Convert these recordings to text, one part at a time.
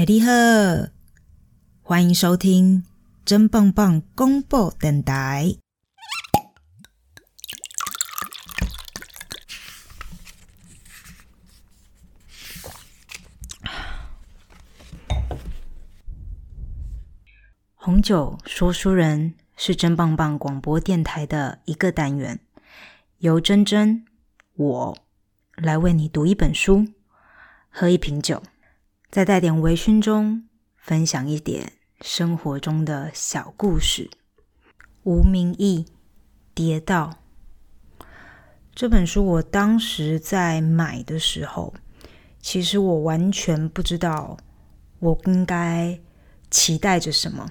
哎，你好，欢迎收听真棒棒公布电台。红酒说书人是真棒棒广播电台的一个单元，由真真我来为你读一本书，喝一瓶酒，再带点微醺中分享一点生活中的小故事。无名义跌倒这本书，我当时在买的时候，其实我完全不知道我应该期待着什么。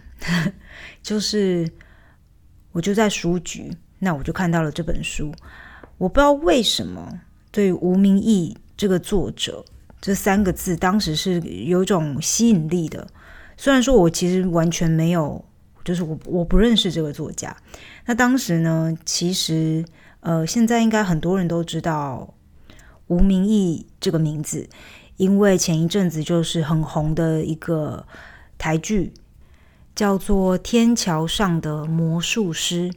就是我就在书局，那我就看到了这本书。我不知道为什么对于无名义这个作者这三个字，当时是有一种吸引力的。虽然说我其实完全没有，就是我我不认识这个作家。那当时呢，其实呃，现在应该很多人都知道吴明义这个名字，因为前一阵子就是很红的一个台剧。叫做《天桥上的魔术师》，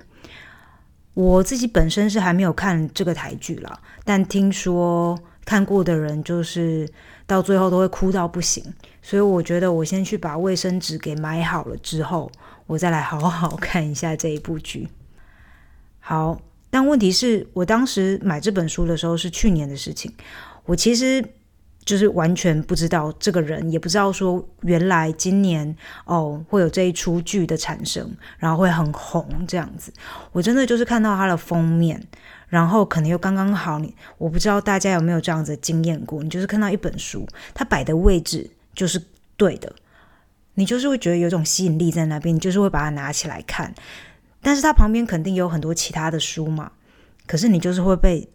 我自己本身是还没有看这个台剧了，但听说看过的人就是到最后都会哭到不行，所以我觉得我先去把卫生纸给买好了之后，我再来好好看一下这一部剧。好，但问题是我当时买这本书的时候是去年的事情，我其实。就是完全不知道这个人，也不知道说原来今年哦会有这一出剧的产生，然后会很红这样子。我真的就是看到它的封面，然后可能又刚刚好。你我不知道大家有没有这样子经验过？你就是看到一本书，它摆的位置就是对的，你就是会觉得有种吸引力在那边，你就是会把它拿起来看。但是它旁边肯定有很多其他的书嘛，可是你就是会被。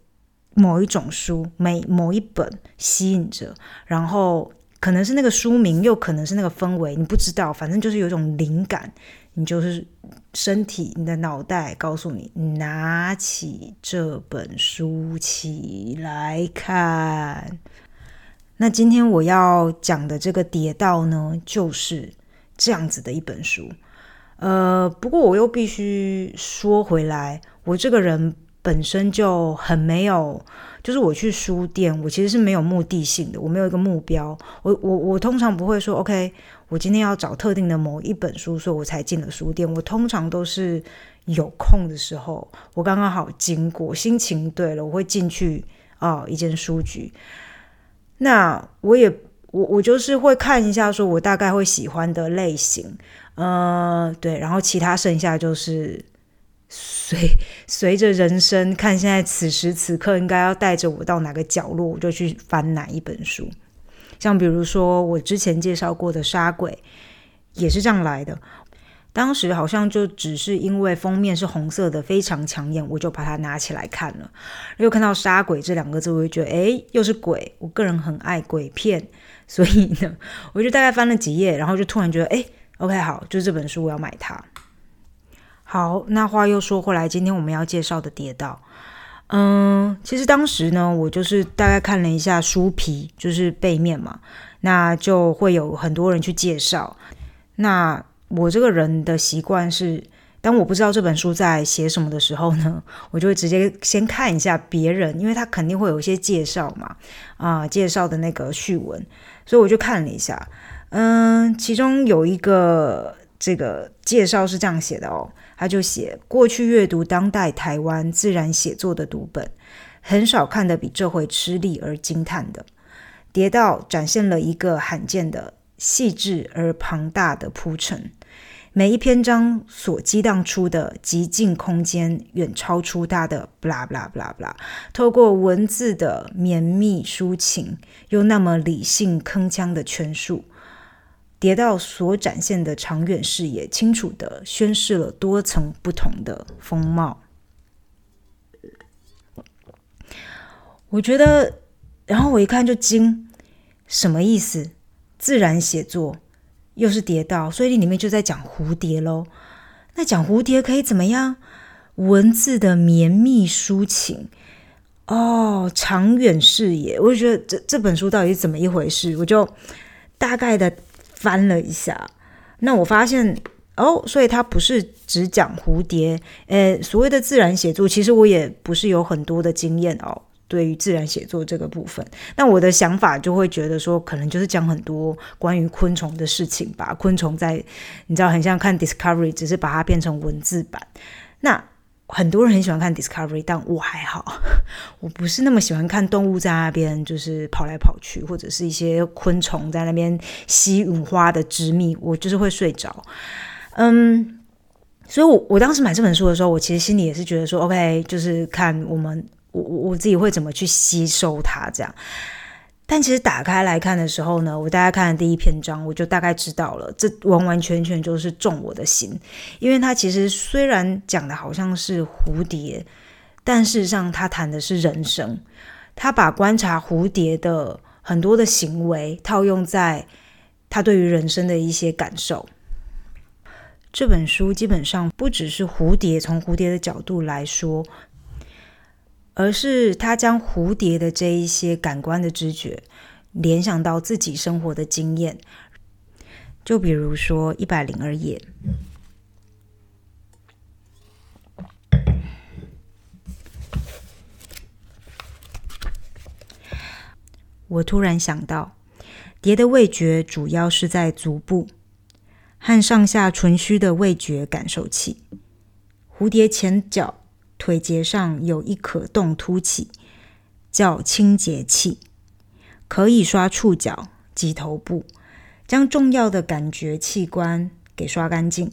某一种书，每某一本吸引着，然后可能是那个书名，又可能是那个氛围，你不知道，反正就是有一种灵感，你就是身体、你的脑袋告诉你，拿起这本书起来看。那今天我要讲的这个跌倒呢，就是这样子的一本书。呃，不过我又必须说回来，我这个人。本身就很没有，就是我去书店，我其实是没有目的性的，我没有一个目标。我我我通常不会说，OK，我今天要找特定的某一本书，所以我才进了书店。我通常都是有空的时候，我刚刚好经过，心情对了，我会进去啊一间书局。那我也我我就是会看一下，说我大概会喜欢的类型，呃，对，然后其他剩下就是。随随着人生，看现在此时此刻应该要带着我到哪个角落，我就去翻哪一本书。像比如说我之前介绍过的《杀鬼》，也是这样来的。当时好像就只是因为封面是红色的，非常抢眼，我就把它拿起来看了。又看到“杀鬼”这两个字，我就觉得，哎，又是鬼。我个人很爱鬼片，所以呢，我就大概翻了几页，然后就突然觉得，哎，OK，好，就这本书我要买它。好，那话又说回来，今天我们要介绍的《跌倒》，嗯，其实当时呢，我就是大概看了一下书皮，就是背面嘛，那就会有很多人去介绍。那我这个人的习惯是，当我不知道这本书在写什么的时候呢，我就会直接先看一下别人，因为他肯定会有一些介绍嘛，啊，介绍的那个序文，所以我就看了一下，嗯，其中有一个这个介绍是这样写的哦。他就写过去阅读当代台湾自然写作的读本，很少看得比这回吃力而惊叹的。跌到展现了一个罕见的细致而庞大的铺陈，每一篇章所激荡出的极尽空间，远超出他的 blah blah blah blah。透过文字的绵密抒情，又那么理性铿锵的诠述。叠到所展现的长远视野，清楚的宣示了多层不同的风貌。我觉得，然后我一看就惊，什么意思？自然写作又是叠到，所以里面就在讲蝴蝶喽。那讲蝴蝶可以怎么样？文字的绵密抒情，哦，长远视野，我就觉得这这本书到底是怎么一回事？我就大概的。翻了一下，那我发现哦，所以它不是只讲蝴蝶。呃，所谓的自然写作，其实我也不是有很多的经验哦。对于自然写作这个部分，那我的想法就会觉得说，可能就是讲很多关于昆虫的事情吧。昆虫在，你知道，很像看 Discovery，只是把它变成文字版。那很多人很喜欢看 Discovery，但我还好，我不是那么喜欢看动物在那边就是跑来跑去，或者是一些昆虫在那边吸引花的汁蜜，我就是会睡着。嗯，所以我我当时买这本书的时候，我其实心里也是觉得说，OK，就是看我们。我我我自己会怎么去吸收它？这样，但其实打开来看的时候呢，我大概看了第一篇章，我就大概知道了，这完完全全就是中我的心，因为它其实虽然讲的好像是蝴蝶，但事实上它谈的是人生，他把观察蝴蝶的很多的行为套用在他对于人生的一些感受。这本书基本上不只是蝴蝶，从蝴蝶的角度来说。而是他将蝴蝶的这一些感官的知觉联想到自己生活的经验，就比如说一百零二页，我突然想到，蝶的味觉主要是在足部和上下唇须的味觉感受器，蝴蝶前脚。腿节上有一可动凸起，叫清洁器，可以刷触角及头部，将重要的感觉器官给刷干净。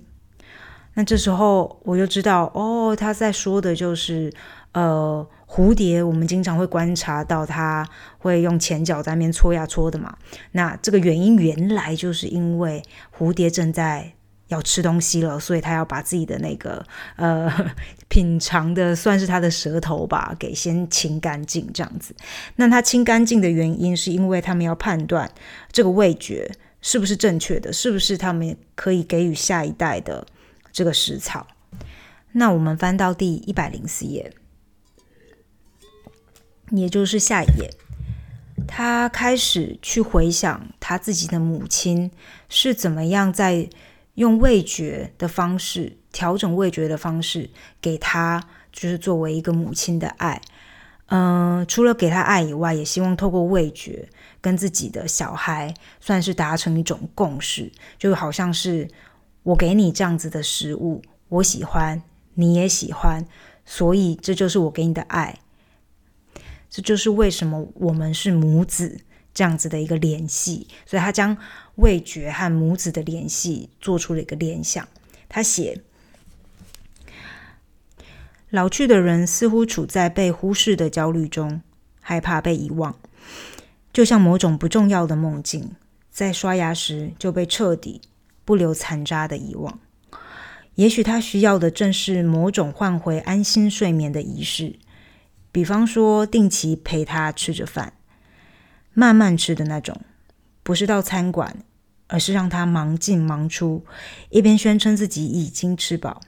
那这时候我就知道，哦，他在说的就是，呃，蝴蝶，我们经常会观察到它会用前脚在那边搓呀搓的嘛。那这个原因原来就是因为蝴蝶正在。要吃东西了，所以他要把自己的那个呃 品尝的算是他的舌头吧，给先清干净这样子。那他清干净的原因，是因为他们要判断这个味觉是不是正确的，是不是他们可以给予下一代的这个食草。那我们翻到第一百零四页，也就是下一页，他开始去回想他自己的母亲是怎么样在。用味觉的方式调整味觉的方式，给他就是作为一个母亲的爱。嗯，除了给他爱以外，也希望透过味觉跟自己的小孩算是达成一种共识，就好像是我给你这样子的食物，我喜欢，你也喜欢，所以这就是我给你的爱。这就是为什么我们是母子这样子的一个联系。所以他将。味觉和母子的联系做出了一个联想。他写：老去的人似乎处在被忽视的焦虑中，害怕被遗忘，就像某种不重要的梦境，在刷牙时就被彻底不留残渣的遗忘。也许他需要的正是某种换回安心睡眠的仪式，比方说定期陪他吃着饭，慢慢吃的那种。不是到餐馆，而是让他忙进忙出，一边宣称自己已经吃饱，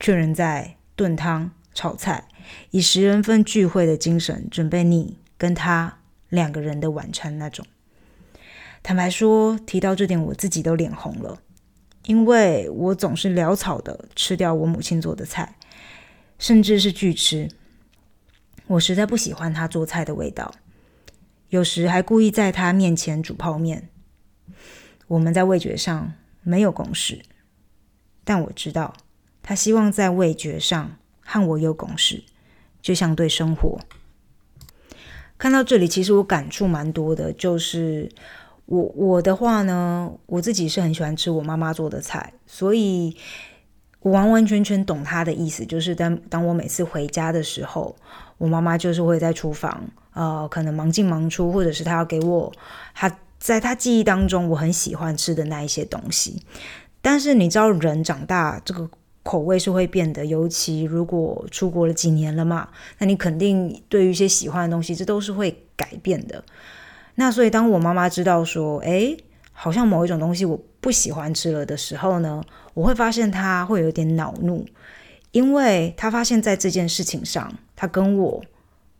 却仍在炖汤炒菜，以十人份聚会的精神准备你跟他两个人的晚餐那种。坦白说，提到这点，我自己都脸红了，因为我总是潦草的吃掉我母亲做的菜，甚至是拒吃。我实在不喜欢他做菜的味道。有时还故意在他面前煮泡面。我们在味觉上没有共识，但我知道他希望在味觉上和我有共识，就像对生活。看到这里，其实我感触蛮多的。就是我我的话呢，我自己是很喜欢吃我妈妈做的菜，所以我完完全全懂他的意思。就是当当我每次回家的时候，我妈妈就是会在厨房。呃，可能忙进忙出，或者是他要给我他在他记忆当中我很喜欢吃的那一些东西。但是你知道，人长大这个口味是会变的，尤其如果出国了几年了嘛，那你肯定对于一些喜欢的东西，这都是会改变的。那所以，当我妈妈知道说，哎，好像某一种东西我不喜欢吃了的时候呢，我会发现她会有点恼怒，因为她发现在这件事情上，她跟我。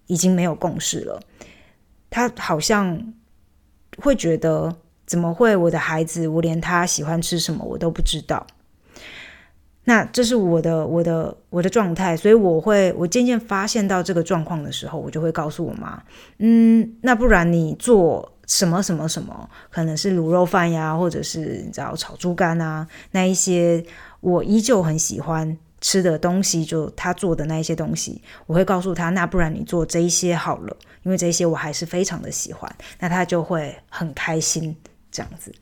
已经没有共识了，他好像会觉得怎么会我的孩子，我连他喜欢吃什么我都不知道？那这是我的我的我的状态，所以我会我渐渐发现到这个状况的时候，我就会告诉我妈，嗯，那不然你做什么什么什么，可能是卤肉饭呀，或者是你知道炒猪肝啊，那一些我依旧很喜欢吃的东西，就他做的那一些东西，我会告诉他，那不然你做这一些好了，因为这些我还是非常的喜欢，那他就会很开心这样子。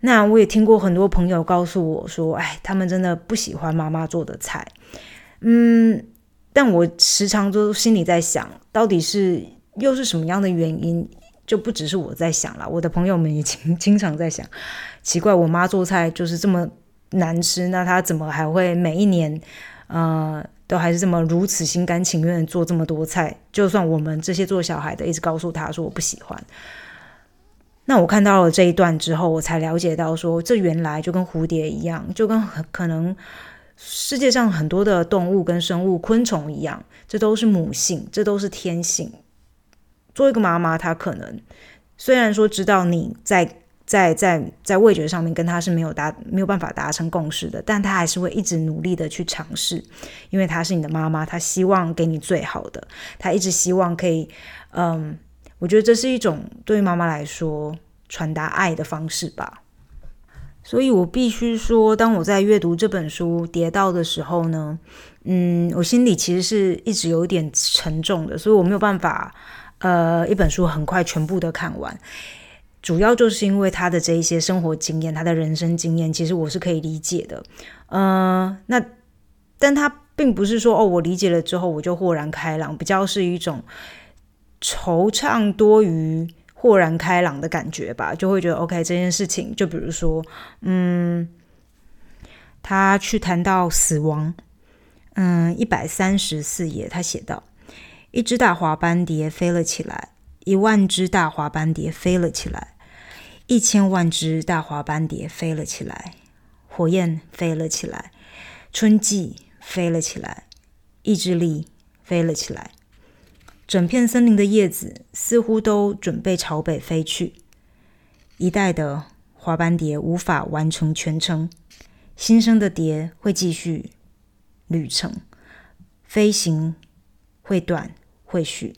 那我也听过很多朋友告诉我说：“哎，他们真的不喜欢妈妈做的菜。”嗯，但我时常都心里在想，到底是又是什么样的原因？就不只是我在想了，我的朋友们也经经常在想，奇怪，我妈做菜就是这么难吃，那他怎么还会每一年，呃，都还是这么如此心甘情愿做这么多菜？就算我们这些做小孩的一直告诉他说我不喜欢。那我看到了这一段之后，我才了解到说，这原来就跟蝴蝶一样，就跟可能世界上很多的动物跟生物、昆虫一样，这都是母性，这都是天性。做一个妈妈，她可能虽然说知道你在在在在味觉上面跟他是没有达没有办法达成共识的，但他还是会一直努力的去尝试，因为他是你的妈妈，他希望给你最好的，他一直希望可以，嗯。我觉得这是一种对于妈妈来说传达爱的方式吧。所以我必须说，当我在阅读这本书《跌倒》的时候呢，嗯，我心里其实是一直有点沉重的，所以我没有办法，呃，一本书很快全部的看完。主要就是因为他的这一些生活经验，他的人生经验，其实我是可以理解的。呃，那但他并不是说哦，我理解了之后我就豁然开朗，比较是一种。惆怅多于豁然开朗的感觉吧，就会觉得 OK 这件事情，就比如说，嗯，他去谈到死亡，嗯，一百三十四页，他写道：一只大花斑蝶飞了起来，一万只大花斑蝶飞了起来，一千万只大花斑蝶飞了起来，火焰飞了起来，春季飞了起来，意志力飞了起来。整片森林的叶子似乎都准备朝北飞去。一代的花斑蝶无法完成全程，新生的蝶会继续旅程，飞行会短会许。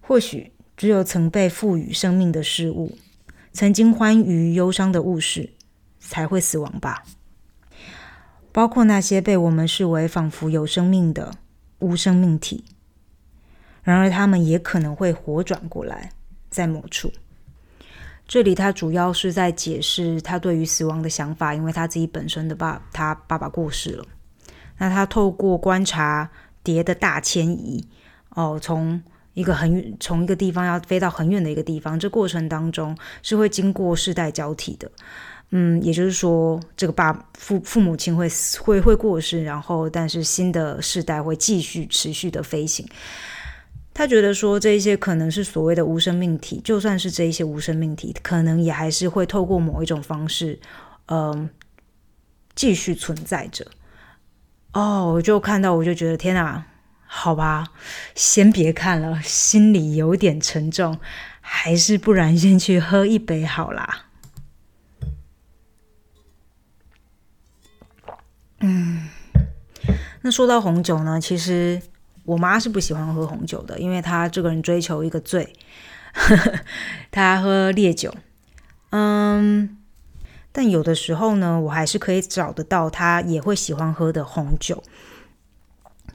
或许只有曾被赋予生命的事物，曾经欢愉忧伤的物事，才会死亡吧。包括那些被我们视为仿佛有生命的无生命体。然而，他们也可能会活转过来，在某处。这里，他主要是在解释他对于死亡的想法，因为他自己本身的爸，他爸爸过世了。那他透过观察蝶的大迁移，哦，从一个很远，从一个地方要飞到很远的一个地方，这过程当中是会经过世代交替的。嗯，也就是说，这个爸父父母亲会会会过世，然后但是新的世代会继续持续的飞行。他觉得说这一些可能是所谓的无生命体，就算是这一些无生命体，可能也还是会透过某一种方式，嗯，继续存在着。哦，我就看到，我就觉得天哪，好吧，先别看了，心里有点沉重，还是不然先去喝一杯好啦。嗯，那说到红酒呢，其实。我妈是不喜欢喝红酒的，因为她这个人追求一个醉，她喝烈酒。嗯，但有的时候呢，我还是可以找得到她也会喜欢喝的红酒。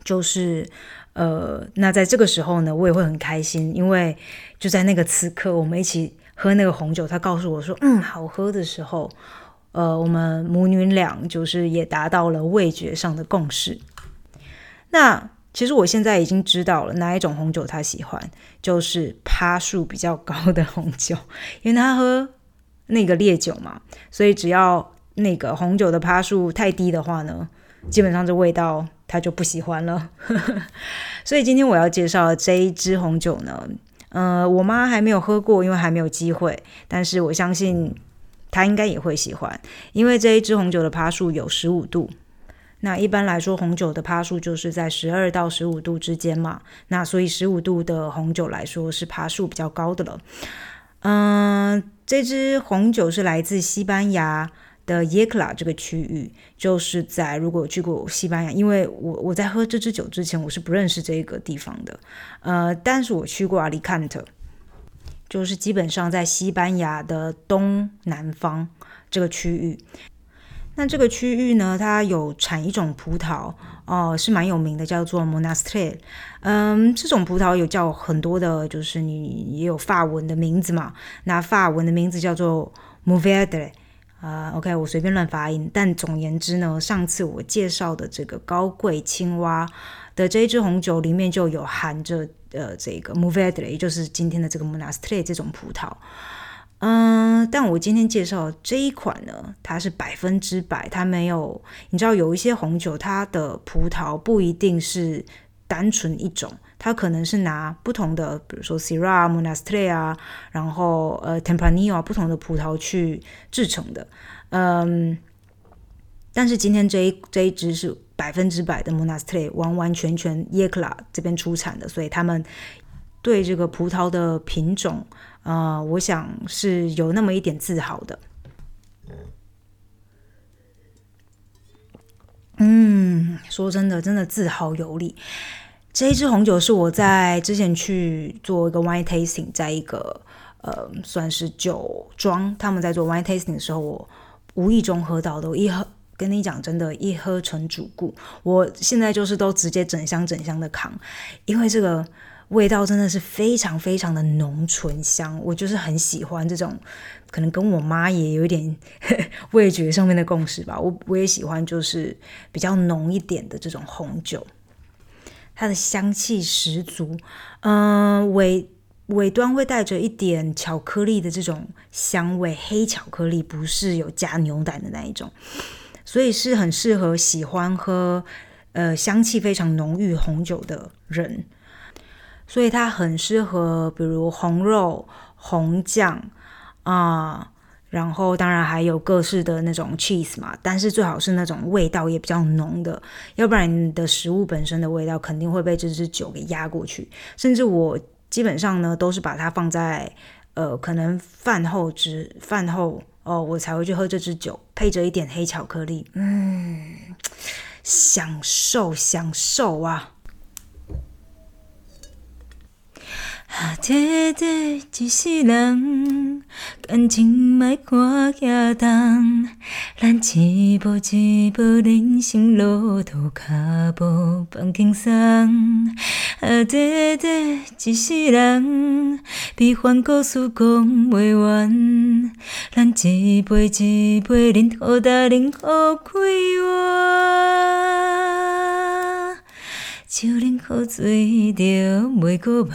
就是呃，那在这个时候呢，我也会很开心，因为就在那个此刻，我们一起喝那个红酒，他告诉我说：“嗯，好喝”的时候，呃，我们母女俩就是也达到了味觉上的共识。那。其实我现在已经知道了哪一种红酒他喜欢，就是趴数比较高的红酒，因为他喝那个烈酒嘛，所以只要那个红酒的趴数太低的话呢，基本上这味道他就不喜欢了。所以今天我要介绍这一支红酒呢，呃，我妈还没有喝过，因为还没有机会，但是我相信她应该也会喜欢，因为这一支红酒的趴数有十五度。那一般来说，红酒的趴数就是在十二到十五度之间嘛。那所以十五度的红酒来说是趴数比较高的了。嗯，这支红酒是来自西班牙的耶克拉这个区域，就是在如果去过西班牙，因为我我在喝这支酒之前我是不认识这个地方的，呃，但是我去过阿里坎特，就是基本上在西班牙的东南方这个区域。那这个区域呢，它有产一种葡萄哦，是蛮有名的，叫做 Monastre。嗯，这种葡萄有叫很多的，就是你也有法文的名字嘛。那法文的名字叫做 m o v e r d e。啊，OK，我随便乱发音。但总言之呢，上次我介绍的这个高贵青蛙的这一支红酒里面就有含着呃这个 m o v e d r e 也就是今天的这个 Monastrell 这种葡萄。嗯，但我今天介绍这一款呢，它是百分之百，它没有。你知道有一些红酒，它的葡萄不一定是单纯一种，它可能是拿不同的，比如说 s i r a、Monastre 啊，然后呃 Tempranillo 不同的葡萄去制成的。嗯，但是今天这一这一支是百分之百的 Monastre 完完全全 Yecla 这边出产的，所以他们对这个葡萄的品种。呃，我想是有那么一点自豪的。嗯，说真的，真的自豪有理。这一支红酒是我在之前去做一个 wine tasting，在一个呃算是酒庄，他们在做 wine tasting 的时候，我无意中喝到的。我一喝，跟你讲，真的，一喝成主顾。我现在就是都直接整箱整箱的扛，因为这个。味道真的是非常非常的浓醇香，我就是很喜欢这种，可能跟我妈也有一点 味觉上面的共识吧。我我也喜欢就是比较浓一点的这种红酒，它的香气十足，嗯，尾尾端会带着一点巧克力的这种香味，黑巧克力不是有加牛奶的那一种，所以是很适合喜欢喝呃香气非常浓郁红酒的人。所以它很适合，比如红肉、红酱啊，然后当然还有各式的那种 cheese 嘛，但是最好是那种味道也比较浓的，要不然你的食物本身的味道肯定会被这支酒给压过去。甚至我基本上呢，都是把它放在呃，可能饭后之饭后哦，我才会去喝这支酒，配着一点黑巧克力，嗯，享受享受啊！啊，短短一世人，感情莫看遐重，咱一步一步人生路途，脚步放轻松。啊，短短一世人，悲欢故事讲袂完，咱一杯一杯饮，好大饮好快活。酒啉好醉，就袂搁梦。